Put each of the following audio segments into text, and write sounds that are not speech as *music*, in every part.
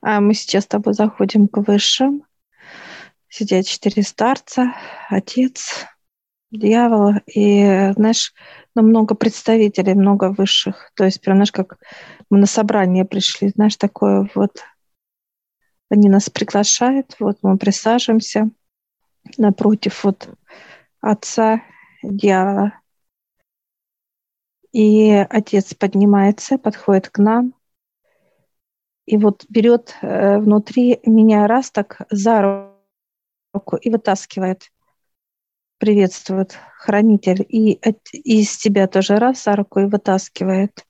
А мы сейчас с тобой заходим к высшим. Сидят четыре старца, отец, дьявол. И, знаешь, ну, много представителей, много высших. То есть, прям, знаешь, как мы на собрание пришли, знаешь, такое вот. Они нас приглашают, вот мы присаживаемся напротив вот отца дьявола. И отец поднимается, подходит к нам, и вот берет э, внутри меня раз так за руку и вытаскивает, приветствует хранитель, и, из тебя тоже раз за руку и вытаскивает.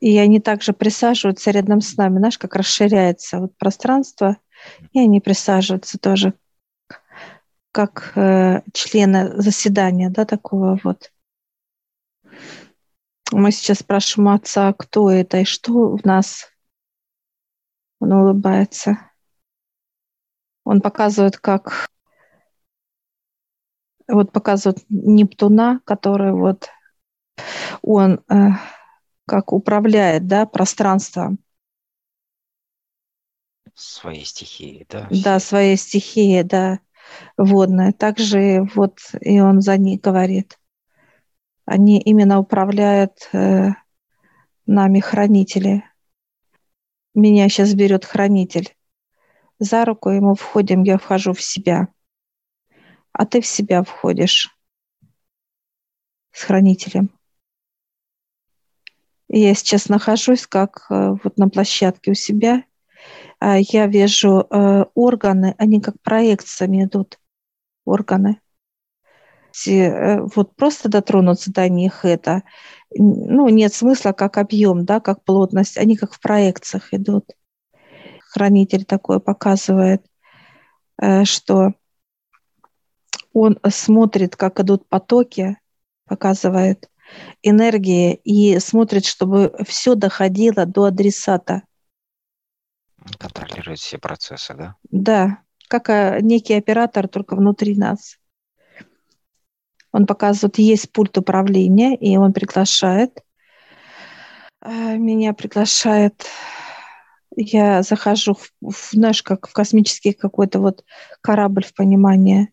И они также присаживаются рядом с нами, знаешь, как расширяется вот пространство, и они присаживаются тоже как э, члены заседания, да, такого вот. Мы сейчас спрашиваем отца, кто это и что в нас. Он улыбается. Он показывает, как вот показывает Нептуна, который вот он э, как управляет, да, пространством. Своей стихией, да? Да, своей стихией, да, водная. Также вот и он за ней говорит они именно управляют э, нами хранители. Меня сейчас берет хранитель. За руку ему входим, я вхожу в себя. А ты в себя входишь с хранителем. Я сейчас нахожусь как э, вот на площадке у себя. А я вижу э, органы, они как проекциями идут, органы. Э, вот просто дотронуться до них это, ну, нет смысла как объем, да, как плотность, они как в проекциях идут. Хранитель такое показывает, э, что он смотрит, как идут потоки, показывает энергии и смотрит, чтобы все доходило до адресата. Контролирует все процессы, да? Да, как э, некий оператор, только внутри нас. Он показывает, есть пульт управления, и он приглашает. Э, меня приглашает. Я захожу в, в знаешь, как в космический какой-то вот корабль в понимание.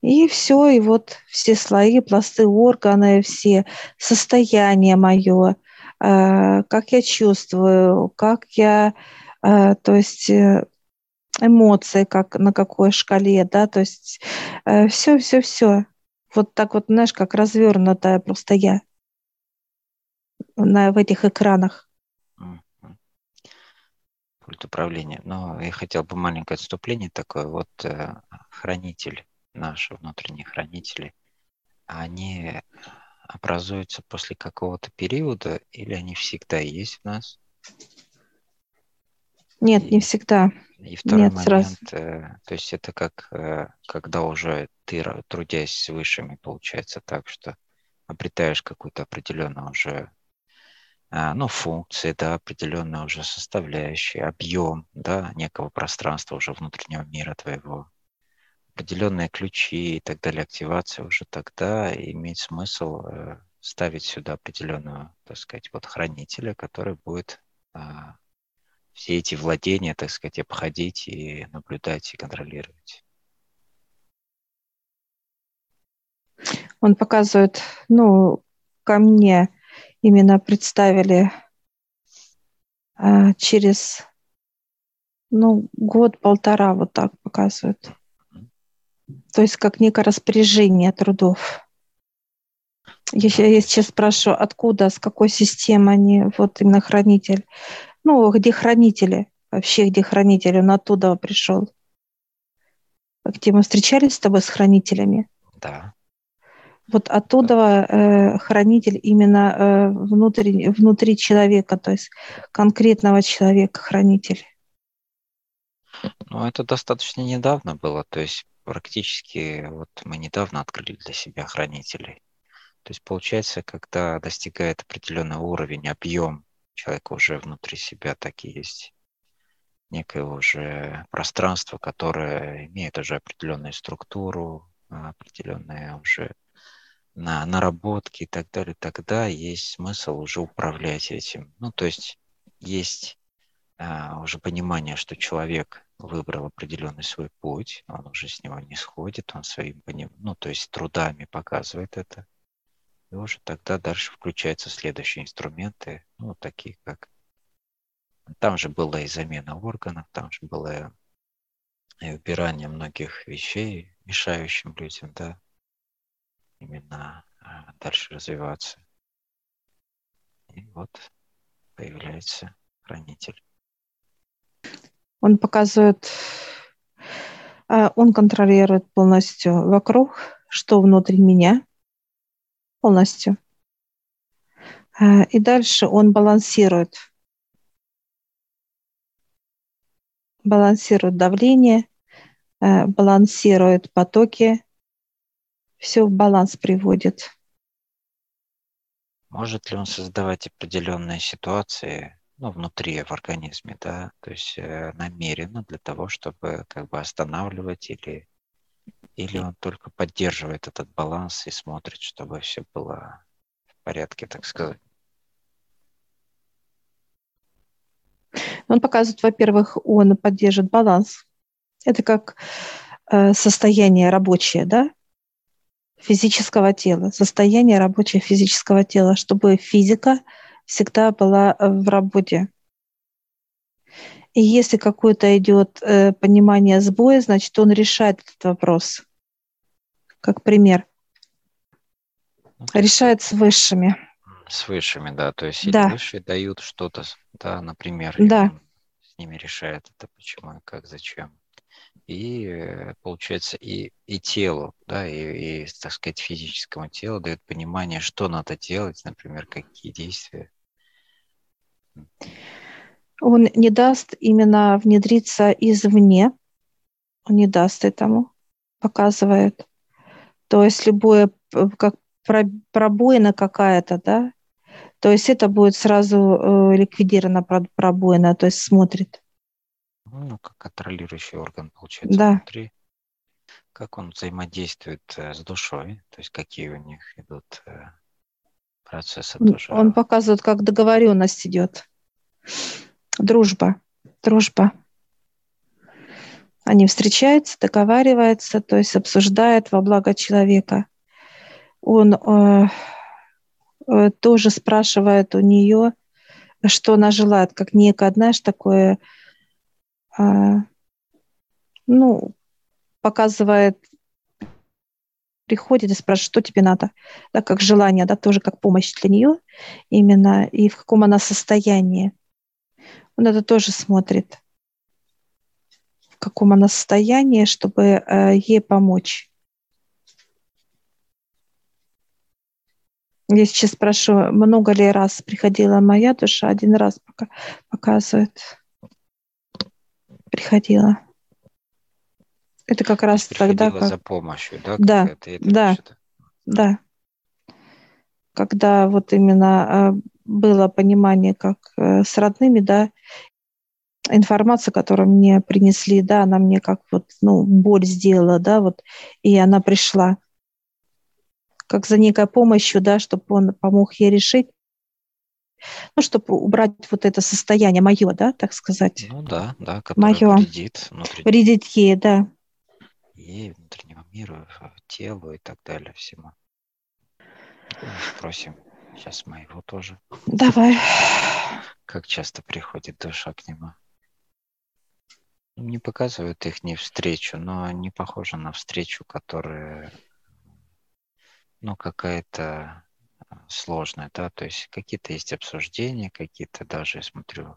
И все, и вот все слои, пласты, органы, все состояние мое, э, как я чувствую, как я, э, то есть эмоции, как на какой шкале, да, то есть все, все, все вот так вот, знаешь, как развернутая просто я на, в этих экранах. Пульт управления. Но я хотел бы маленькое отступление такое. Вот э, хранитель, наши внутренние хранители, они образуются после какого-то периода или они всегда есть в нас? Нет, не всегда. И второй Нет, момент, сразу. Э, то есть это как, э, когда уже ты, трудясь с высшими, получается так, что обретаешь какую-то определенную уже э, ну, функции, да, определенную уже составляющие, объем, да, некого пространства уже внутреннего мира твоего, определенные ключи и так далее, активация уже тогда имеет смысл ставить сюда определенного, так сказать, вот хранителя, который будет а, все эти владения, так сказать, обходить и наблюдать и контролировать. Он показывает, ну, ко мне именно представили а, через, ну, год-полтора вот так показывают. То есть как некое распоряжение трудов. Я, я сейчас спрашиваю, откуда, с какой системы они, вот именно хранитель. Ну, где хранители? Вообще, где хранители? Он оттуда пришел. Где мы встречались с тобой с хранителями? Да. Вот оттуда э, хранитель именно э, внутри, внутри человека, то есть конкретного человека хранитель. Ну, это достаточно недавно было, то есть практически вот мы недавно открыли для себя хранителей. То есть получается, когда достигает определенный уровень, объем человека уже внутри себя так и есть некое уже пространство, которое имеет уже определенную структуру, определенные уже на наработки и так далее, тогда есть смысл уже управлять этим. Ну, то есть есть а, уже понимание, что человек выбрал определенный свой путь, он уже с него не сходит, он своим, ну, то есть трудами показывает это, и уже тогда дальше включаются следующие инструменты, ну, такие как... Там же была и замена органов, там же было и убирание многих вещей, мешающим людям, да, именно а, дальше развиваться. И вот появляется хранитель. Он показывает, а, он контролирует полностью вокруг, что внутри меня, полностью. А, и дальше он балансирует. Балансирует давление, а, балансирует потоки, все в баланс приводит. Может ли он создавать определенные ситуации, ну, внутри, в организме, да, то есть э, намеренно для того, чтобы как бы останавливать или, или он только поддерживает этот баланс и смотрит, чтобы все было в порядке, так сказать. Он показывает, во-первых, он поддерживает баланс. Это как э, состояние рабочее, да, физического тела, состояние рабочего физического тела, чтобы физика всегда была э, в работе. И если какое-то идет э, понимание сбоя, значит, он решает этот вопрос. Как пример. Ну, решает с высшими. С высшими, да. То есть да. высшие дают что-то, да, например, да. с ними решает это почему, как, зачем. И э, получается и, и телу, да, и, и, так сказать, физическому телу дает понимание, что надо делать, например, какие действия он не даст именно внедриться извне, он не даст этому, показывает. То есть любое, как пробоина какая-то, да, то есть это будет сразу э, ликвидировано пробоина, то есть смотрит. Ну, как контролирующий орган, получается, да. внутри. Как он взаимодействует э, с душой, то есть какие у них идут э, процессы тоже. Он показывает, как договоренность идет. Дружба. Дружба. Они встречаются, договариваются, то есть обсуждают во благо человека. Он э, э, тоже спрашивает у нее, что она желает, как некое, знаешь, такое, э, ну, показывает приходит и спрашивает, что тебе надо, да, как желание, да, тоже как помощь для нее именно, и в каком она состоянии. Он это тоже смотрит, в каком она состоянии, чтобы э, ей помочь. Я сейчас спрашиваю, много ли раз приходила моя душа? Один раз пока показывает. Приходила. Это как раз тогда, как... за помощью, да? Да, да, да. Когда вот именно а, было понимание, как э, с родными, да, информация, которую мне принесли, да, она мне как вот, ну, боль сделала, да, вот, и она пришла как за некой помощью, да, чтобы он помог ей решить, ну, чтобы убрать вот это состояние мое, да, так сказать. Ну да, да, которое мое. вредит. Внутри... Вредит ей, да ей, внутреннему миру, телу и так далее, всему. Спросим сейчас моего тоже. Давай. Как часто приходит душа к нему? Не показывают их не встречу, но не похоже на встречу, которая, ну, какая-то сложная, да, то есть какие-то есть обсуждения, какие-то даже, я смотрю,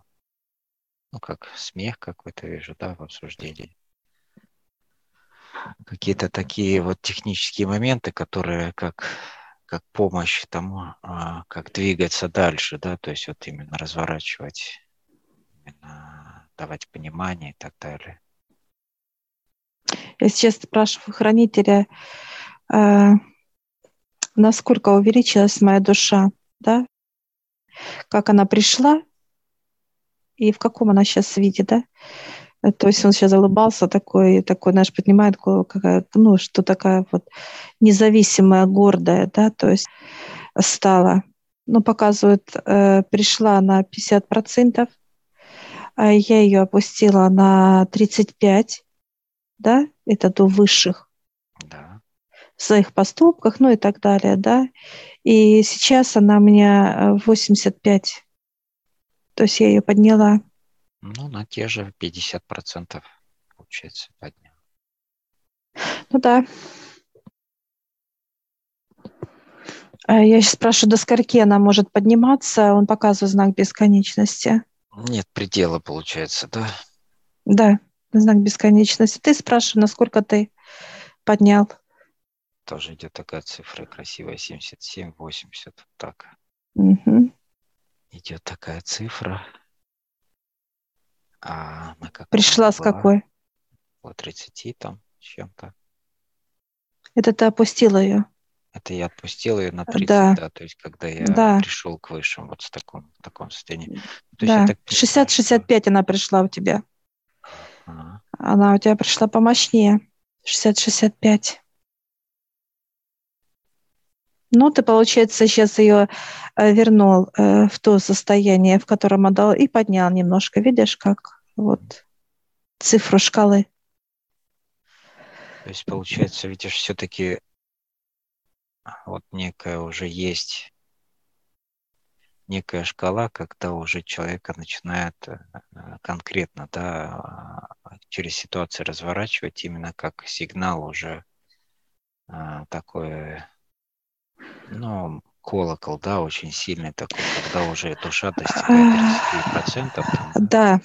ну, как смех какой-то вижу, да, в обсуждении какие-то такие вот технические моменты, которые как, как помощь тому, а, как двигаться дальше, да, то есть вот именно разворачивать, давать понимание и так далее. Я сейчас спрашиваю хранителя, э, насколько увеличилась моя душа, да, как она пришла и в каком она сейчас виде, да, то есть он сейчас улыбался такой, такой, знаешь, поднимает какая ну, что такая вот независимая, гордая, да, то есть стала. ну, показывает, э, пришла на 50%, а я ее опустила на 35%, да, это до высших. Да. В своих поступках, ну и так далее, да. И сейчас она у меня 85. Э, То есть я ее подняла. Ну, на те же 50% получается поднял. Ну да. А я сейчас спрашиваю, до скольки она может подниматься? Он показывает знак бесконечности. Нет предела, получается, да? Да, знак бесконечности. Ты спрашиваешь, насколько ты поднял? Тоже идет такая цифра красивая, 77, 80, так. Угу. Идет такая цифра. А на Пришла с какой? По 30 там, чем-то. Это ты опустила ее? Это я отпустил ее на 30, да, да то есть когда я да. пришел к высшим вот в таком, в таком состоянии. То да, 60-65 что... она пришла у тебя. Ага. Она у тебя пришла помощнее. 60-65. Ну, ты, получается, сейчас ее э, вернул э, в то состояние, в котором отдал, и поднял немножко. Видишь, как вот цифру шкалы. То есть, получается, видишь, все-таки вот некая уже есть некая шкала, когда уже человека начинает э, конкретно да, через ситуации разворачивать именно как сигнал уже а, такой, ну, колокол, да, очень сильный такой, когда уже душа достигает 30%. Там, да.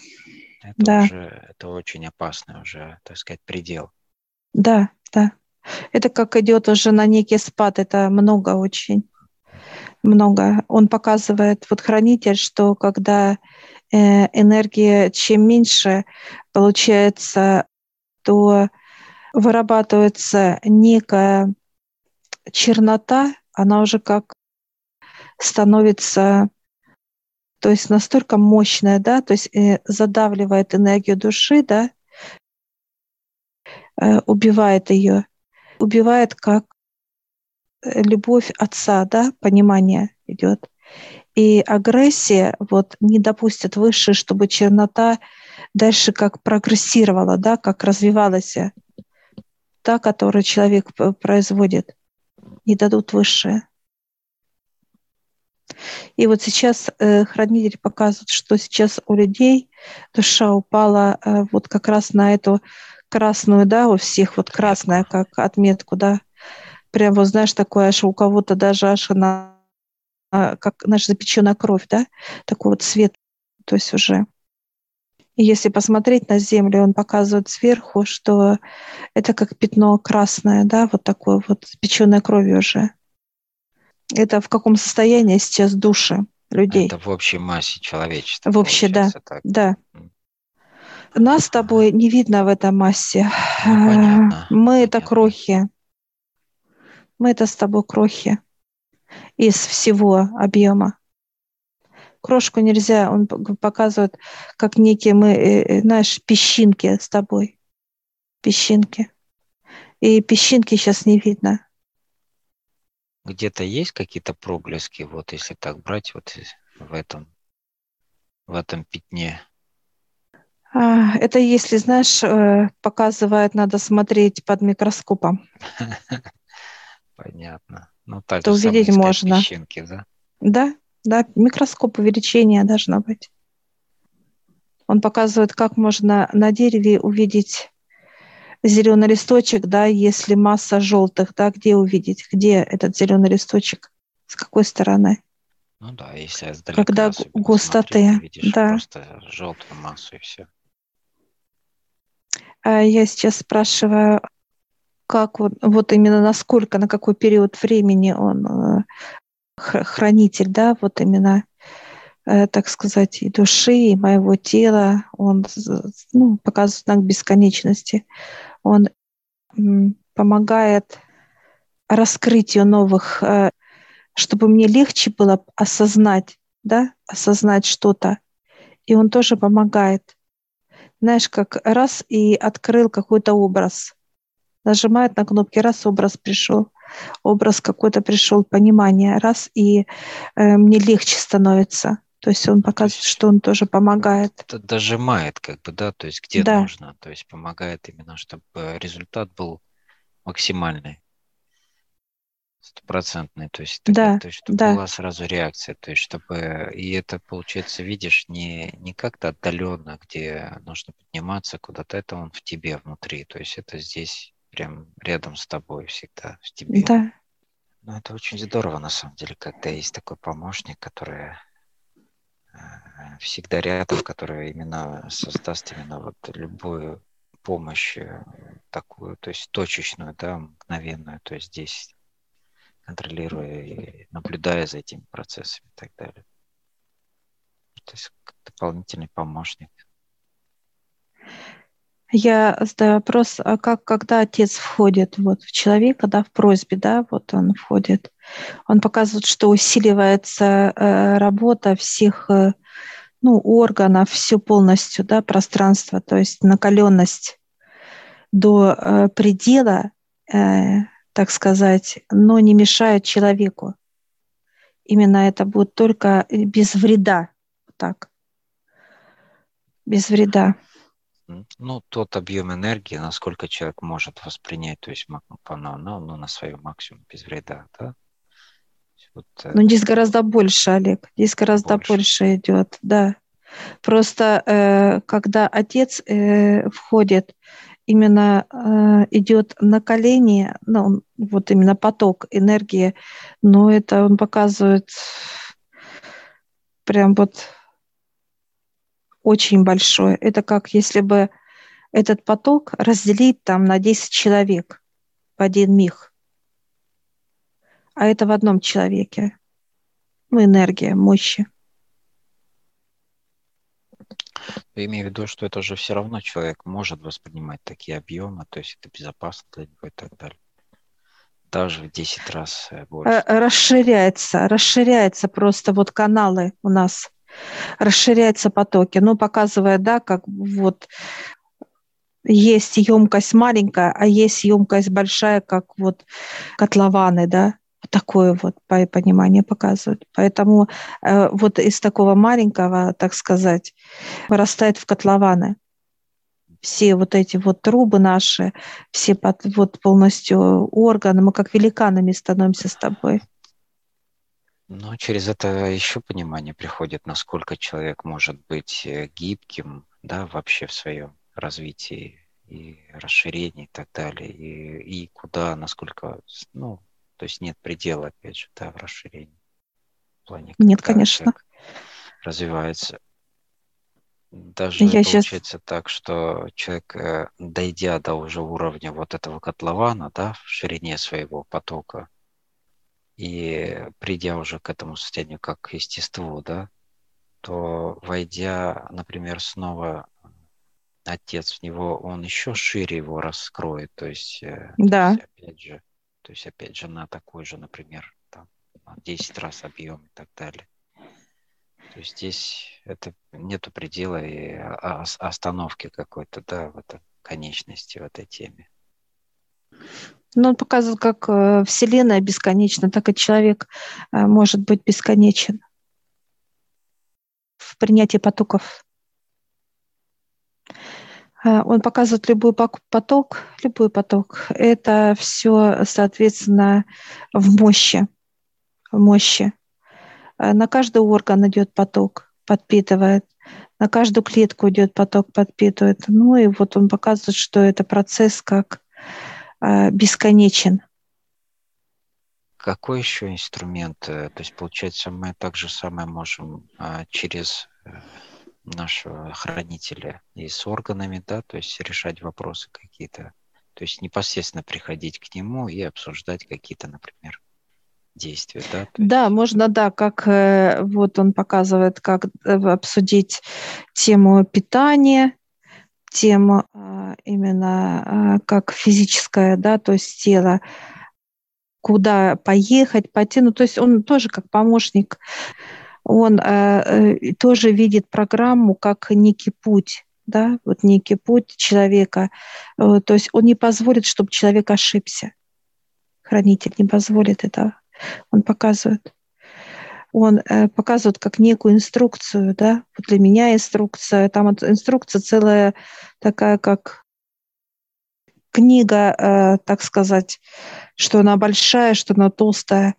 Это да. уже, это очень опасный уже, так сказать, предел. Да, да. Это как идет уже на некий спад, это много очень, много. Он показывает, вот хранитель, что когда э, энергия чем меньше получается, то вырабатывается некая чернота, она уже как становится, то есть настолько мощная, да, то есть э, задавливает энергию души, да, э, убивает ее убивает как э, любовь отца, да, понимание идет. И агрессия вот не допустит выше, чтобы чернота дальше как прогрессировала, да, как развивалась та, которую человек производит. Не дадут высшее. И вот сейчас э, хранитель показывает, что сейчас у людей душа упала э, вот как раз на эту красную, да, у всех вот красная как отметку, да. Прям вот знаешь, такое аж у кого-то даже аж на как наша запеченная кровь, да, такой вот цвет, то есть уже. И если посмотреть на землю, он показывает сверху, что это как пятно красное, да, вот такое вот запеченной кровью уже. Это в каком состоянии сейчас души людей? Это в общей массе человечества. В общей, да, так. да. Нас с тобой не видно в этой массе. Ну, понятно, Мы понятно. это крохи. Мы это с тобой крохи из всего объема. Крошку нельзя, он показывает, как некие мы, э, э, знаешь, песчинки с тобой. Песчинки. И песчинки сейчас не видно. Где-то есть какие-то проблески, вот если так брать вот в этом, в этом пятне? А, это если, знаешь, э, показывает, надо смотреть под микроскопом. *laughs* Понятно. Ну, так То увидеть можно. Песчинки, да? Да, да, микроскоп увеличения должно быть. Он показывает, как можно на дереве увидеть зеленый листочек, да, если масса желтых, да, где увидеть, где этот зеленый листочек, с какой стороны. Ну да, если издалека Когда густоты, смотреть, видишь да. просто желтую массу и все. А я сейчас спрашиваю, как вот, вот именно насколько, на какой период времени он э, хранитель, да, вот именно, э, так сказать, и души, и моего тела, он ну, показывает знак бесконечности, он помогает раскрытию новых, э, чтобы мне легче было осознать, да, осознать что-то. И он тоже помогает знаешь, как раз и открыл какой-то образ. Нажимает на кнопки, раз образ пришел. Образ какой-то пришел, понимание, раз, и э, мне легче становится. То есть он ну, показывает, есть, что он тоже помогает. Это дожимает, как бы, да, то есть где да. нужно, то есть помогает именно, чтобы результат был максимальный, стопроцентный, то есть, тогда, да, то есть чтобы да. была сразу реакция, то есть чтобы, и это, получается, видишь, не, не как-то отдаленно, где нужно подниматься куда-то, это он в тебе внутри, то есть это здесь прям рядом с тобой всегда, в тебе. Да. Ну, это очень здорово, на самом деле, когда есть такой помощник, который э, всегда рядом, который именно создаст именно вот любую помощь э, такую, то есть точечную, да, мгновенную, то есть здесь контролируя и наблюдая за этими процессами и так далее. То есть дополнительный помощник. Я задаю вопрос, а как, когда отец входит вот, в человека, да, в просьбе, да, вот он входит, он показывает, что усиливается э, работа всех э, ну, органов, все полностью, да, пространство, то есть накаленность до э, предела, э, так сказать, но не мешает человеку. Именно это будет только без вреда, так, без вреда. Ну, тот объем энергии, насколько человек может воспринять, то есть ну, ну, на своем максимум без вреда, да? Вот, э, ну, здесь гораздо больше, Олег, здесь гораздо больше, больше идет, да. Просто э, когда отец э, входит, именно э, идет накаление, ну, вот именно поток энергии, но это он показывает прям вот очень большое. Это как если бы этот поток разделить там на 10 человек в один миг. А это в одном человеке. Ну, энергия, мощи. Я имею в виду, что это же все равно человек может воспринимать такие объемы, то есть это безопасно для него и так далее. Даже в 10 раз э, больше. Э, расширяется, расширяется просто вот каналы у нас расширяются потоки. Ну, показывая, да, как вот есть емкость маленькая, а есть емкость большая, как вот котлованы, да, такое вот понимание показывают. Поэтому э, вот из такого маленького, так сказать, вырастает в котлованы. Все вот эти вот трубы наши, все под, вот полностью органы, мы как великанами становимся с тобой. Ну, через это еще понимание приходит, насколько человек может быть э, гибким, да, вообще в своем развитии и расширении и так далее, и, и куда, насколько, ну, то есть нет предела, опять же, да, в расширении. В плане, нет, конечно. Развивается. Даже Я получается сейчас... так, что человек, э, дойдя до уже уровня вот этого котлована, да, в ширине своего потока, и придя уже к этому состоянию как к естеству, да, то войдя, например, снова отец в него, он еще шире его раскроет, то есть, э, да. то есть опять же, то есть опять же на такой же, например, там, 10 раз объем и так далее. То есть здесь это нету предела и остановки какой-то, да, в этой конечности, в этой теме. Ну, он показывает, как э, Вселенная бесконечна, так и человек э, может быть бесконечен в принятии потоков. Э, он показывает любой поток, любой поток. Это все, соответственно, в мощи. В мощи. На каждый орган идет поток, подпитывает. На каждую клетку идет поток, подпитывает. Ну и вот он показывает, что это процесс как бесконечен. Какой еще инструмент? Э, то есть, получается, мы так же самое можем а, через э, нашего хранителя и с органами, да, то есть решать вопросы какие-то. То есть непосредственно приходить к нему и обсуждать какие-то, например, действия, да? То да, есть... можно, да, как вот он показывает, как обсудить тему питания, тема а, именно а, как физическая, да, то есть тело, куда поехать, пойти, ну, то есть он тоже как помощник, он э, тоже видит программу как некий путь, да, вот некий путь человека, э, то есть он не позволит, чтобы человек ошибся Хранитель не позволит этого. Он показывает. Он э, показывает как некую инструкцию, да, вот для меня инструкция, там инструкция целая такая, как книга, э, так сказать, что она большая, что она толстая,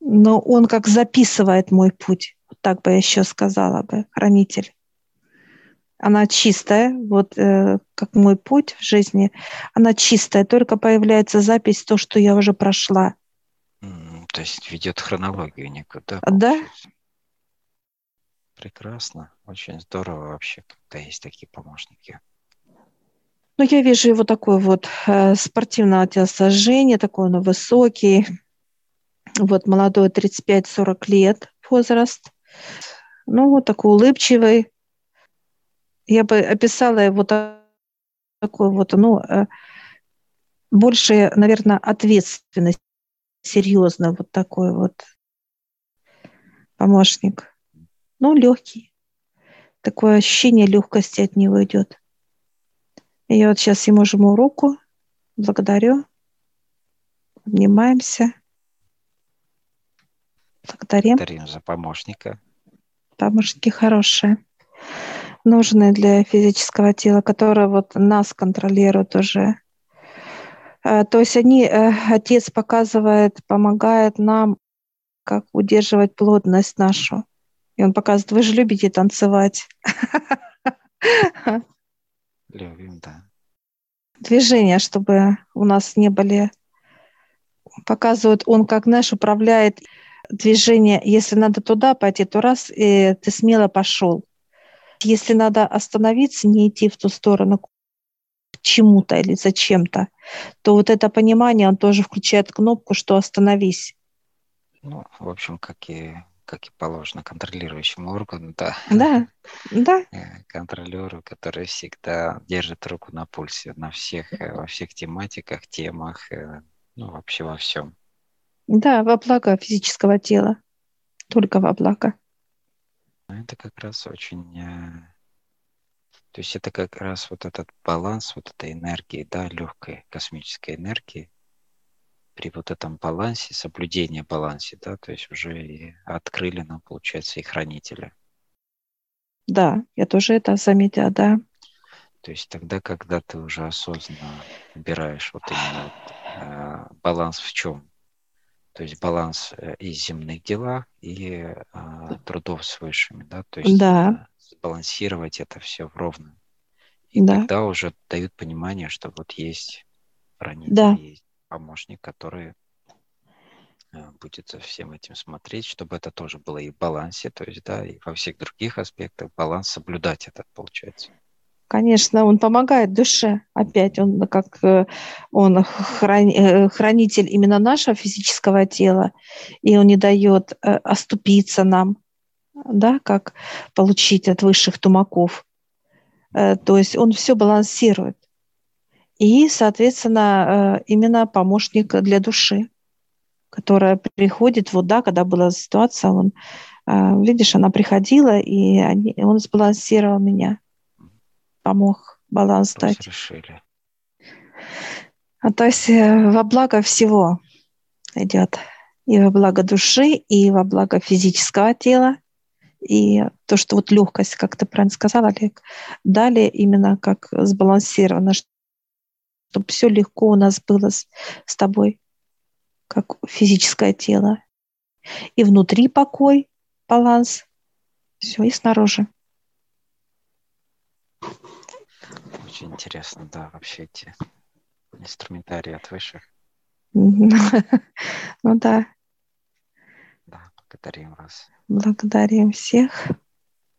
но он как записывает мой путь, вот так бы я еще сказала бы, хранитель. Она чистая, вот э, как мой путь в жизни, она чистая, только появляется запись, то, что я уже прошла. То есть ведет хронологию некую, да? Да. Прекрасно, очень здорово вообще, когда есть такие помощники. Ну, я вижу его такой вот э, спортивного телосложения, такой он высокий, вот молодой, 35-40 лет возраст. Ну, вот такой улыбчивый. Я бы описала его такой вот, ну, э, больше, наверное, ответственность, серьезно, вот такой вот помощник. Ну, легкий. Такое ощущение легкости от него идет. И я вот сейчас ему жму руку, благодарю, обнимаемся. Благодарим. Благодарим за помощника. Помощники хорошие, нужные для физического тела, которые вот нас контролируют уже. А, то есть они, э, отец показывает, помогает нам, как удерживать плотность нашу. И он показывает, вы же любите танцевать. Любим, да. Движения, чтобы у нас не были... Показывает он, как наш управляет движение. Если надо туда пойти, то раз, и ты смело пошел. Если надо остановиться, не идти в ту сторону чему-то или зачем-то, то вот это понимание, он тоже включает кнопку, что остановись. Ну, в общем, как и как и положено контролирующему органу, да. Да, да. *laughs* Э, контролеру, который всегда держит руку на пульсе на всех, э, во всех тематиках, темах, э, ну, вообще во всем. Да, во благо физического тела. Только во благо. Это как раз очень... То есть это как раз вот этот баланс, вот этой энергии, да, легкой космической энергии, при вот этом балансе, соблюдении баланса, да, то есть уже и открыли нам, получается, и хранители. Да, я тоже это заметила, да. То есть тогда, когда ты уже осознанно убираешь вот именно э, баланс в чем? То есть баланс э, и земных делах, и э, трудов с высшими, да, то есть да. Э, сбалансировать это все в ровно. И да. тогда уже дают понимание, что вот есть хранитель, да. есть помощник, который э, будет за всем этим смотреть, чтобы это тоже было и в балансе, то есть, да, и во всех других аспектах баланс соблюдать этот получается. Конечно, он помогает душе. Опять он как э, он храни, э, хранитель именно нашего физического тела, и он не дает оступиться нам, да, как получить от высших тумаков. То есть он все балансирует. И, соответственно, э, именно помощник для души, которая приходит, вот да, когда была ситуация, он, э, видишь, она приходила, и они, он сбалансировал меня, помог баланс дать. Решили. А то есть э, во благо всего идет. И во благо души, и во благо физического тела, и то, что вот легкость, как ты правильно сказала, Олег, дали именно как сбалансировано, чтобы все легко у нас было с, с тобой, как физическое тело. И внутри покой, баланс, все, и снаружи. Очень интересно, да, вообще эти инструментарии от высших. *laughs* Ну. Да, благодарим вас. Благодарим всех.